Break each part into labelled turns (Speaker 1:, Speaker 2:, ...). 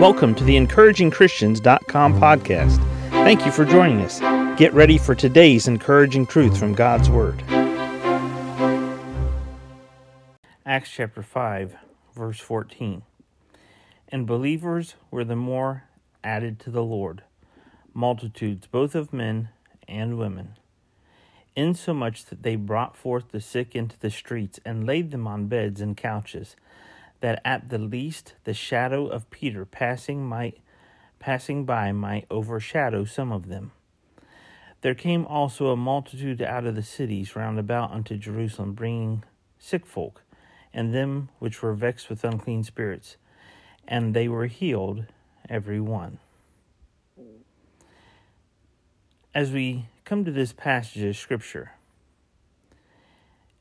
Speaker 1: Welcome to the encouragingchristians.com podcast. Thank you for joining us. Get ready for today's encouraging truth from God's Word. Acts chapter 5, verse 14. And believers were the more added to the Lord, multitudes both of men and women, insomuch that they brought forth the sick into the streets and laid them on beds and couches that at the least the shadow of Peter passing might passing by might overshadow some of them. There came also a multitude out of the cities round about unto Jerusalem, bringing sick folk, and them which were vexed with unclean spirits, and they were healed, every one. As we come to this passage of Scripture,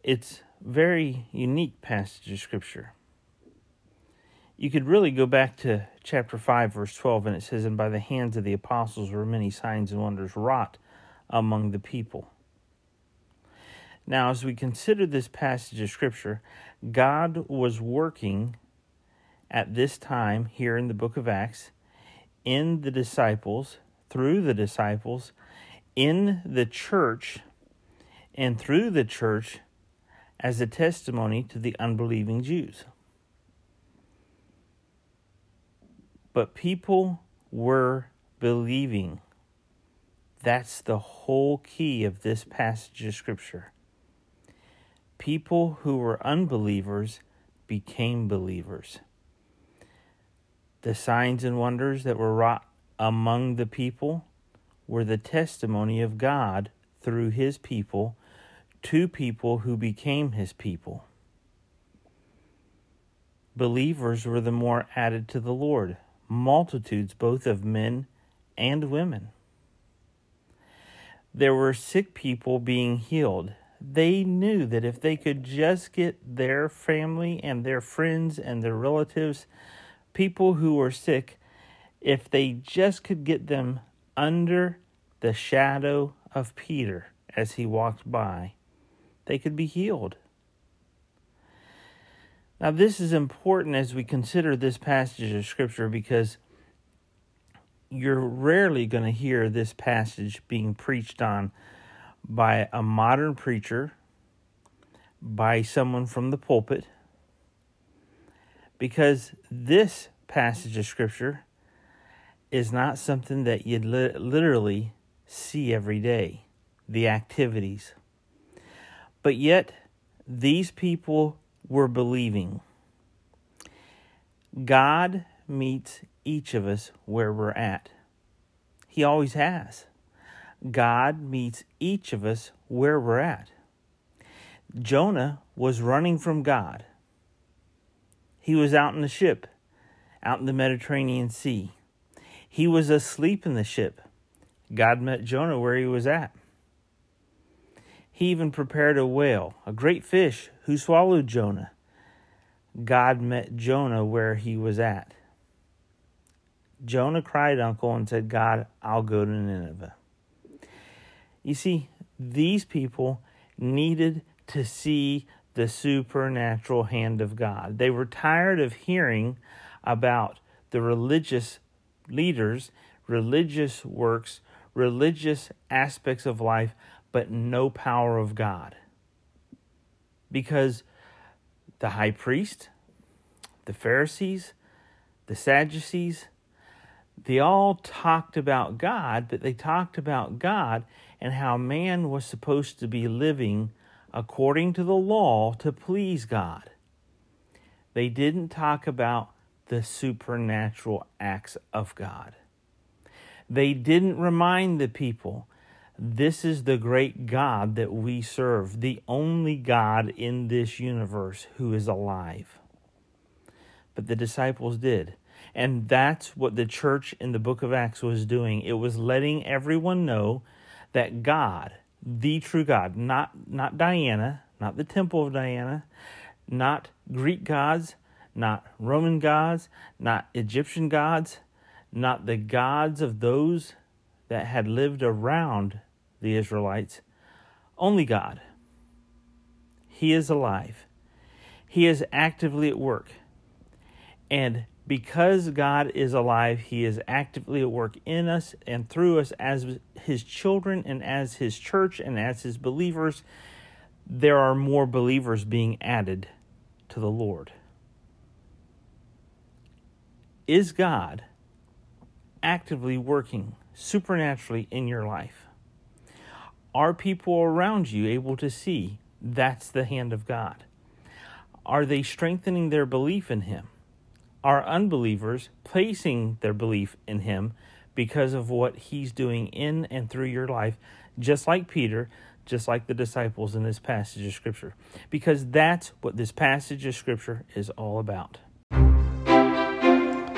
Speaker 1: it's very unique passage of Scripture you could really go back to chapter 5, verse 12, and it says, And by the hands of the apostles were many signs and wonders wrought among the people. Now, as we consider this passage of Scripture, God was working at this time here in the book of Acts in the disciples, through the disciples, in the church, and through the church as a testimony to the unbelieving Jews. But people were believing. That's the whole key of this passage of Scripture. People who were unbelievers became believers. The signs and wonders that were wrought among the people were the testimony of God through his people to people who became his people. Believers were the more added to the Lord multitudes both of men and women. There were sick people being healed. They knew that if they could just get their family and their friends and their relatives, people who were sick, if they just could get them under the shadow of Peter as he walked by, they could be healed. Now, this is important as we consider this passage of Scripture because you're rarely going to hear this passage being preached on by a modern preacher, by someone from the pulpit, because this passage of Scripture is not something that you li- literally see every day, the activities. But yet, these people we're believing. God meets each of us where we're at. He always has. God meets each of us where we're at. Jonah was running from God. He was out in the ship, out in the Mediterranean Sea. He was asleep in the ship. God met Jonah where he was at. He even prepared a whale, a great fish, who swallowed Jonah. God met Jonah where he was at. Jonah cried uncle and said, God, I'll go to Nineveh. You see, these people needed to see the supernatural hand of God. They were tired of hearing about the religious leaders, religious works, religious aspects of life, but no power of God. Because the high priest, the Pharisees, the Sadducees, they all talked about God, but they talked about God and how man was supposed to be living according to the law to please God. They didn't talk about the supernatural acts of God. They didn't remind the people this is the great God that we serve, the only God in this universe who is alive. But the disciples did. And that's what the church in the book of Acts was doing. It was letting everyone know that God, the true God, not, not Diana, not the temple of Diana, not Greek gods, not Roman gods, not Egyptian gods, not the gods of those that had lived around the Israelites. Only God. He is alive. He is actively at work. And because God is alive, He is actively at work in us and through us as His children and as His church and as His believers. There are more believers being added to the Lord. Is God actively working supernaturally in your life? Are people around you able to see that's the hand of God? Are they strengthening their belief in Him? Are unbelievers placing their belief in Him because of what He's doing in and through your life, just like Peter, just like the disciples in this passage of Scripture? Because that's what this passage of Scripture is all about.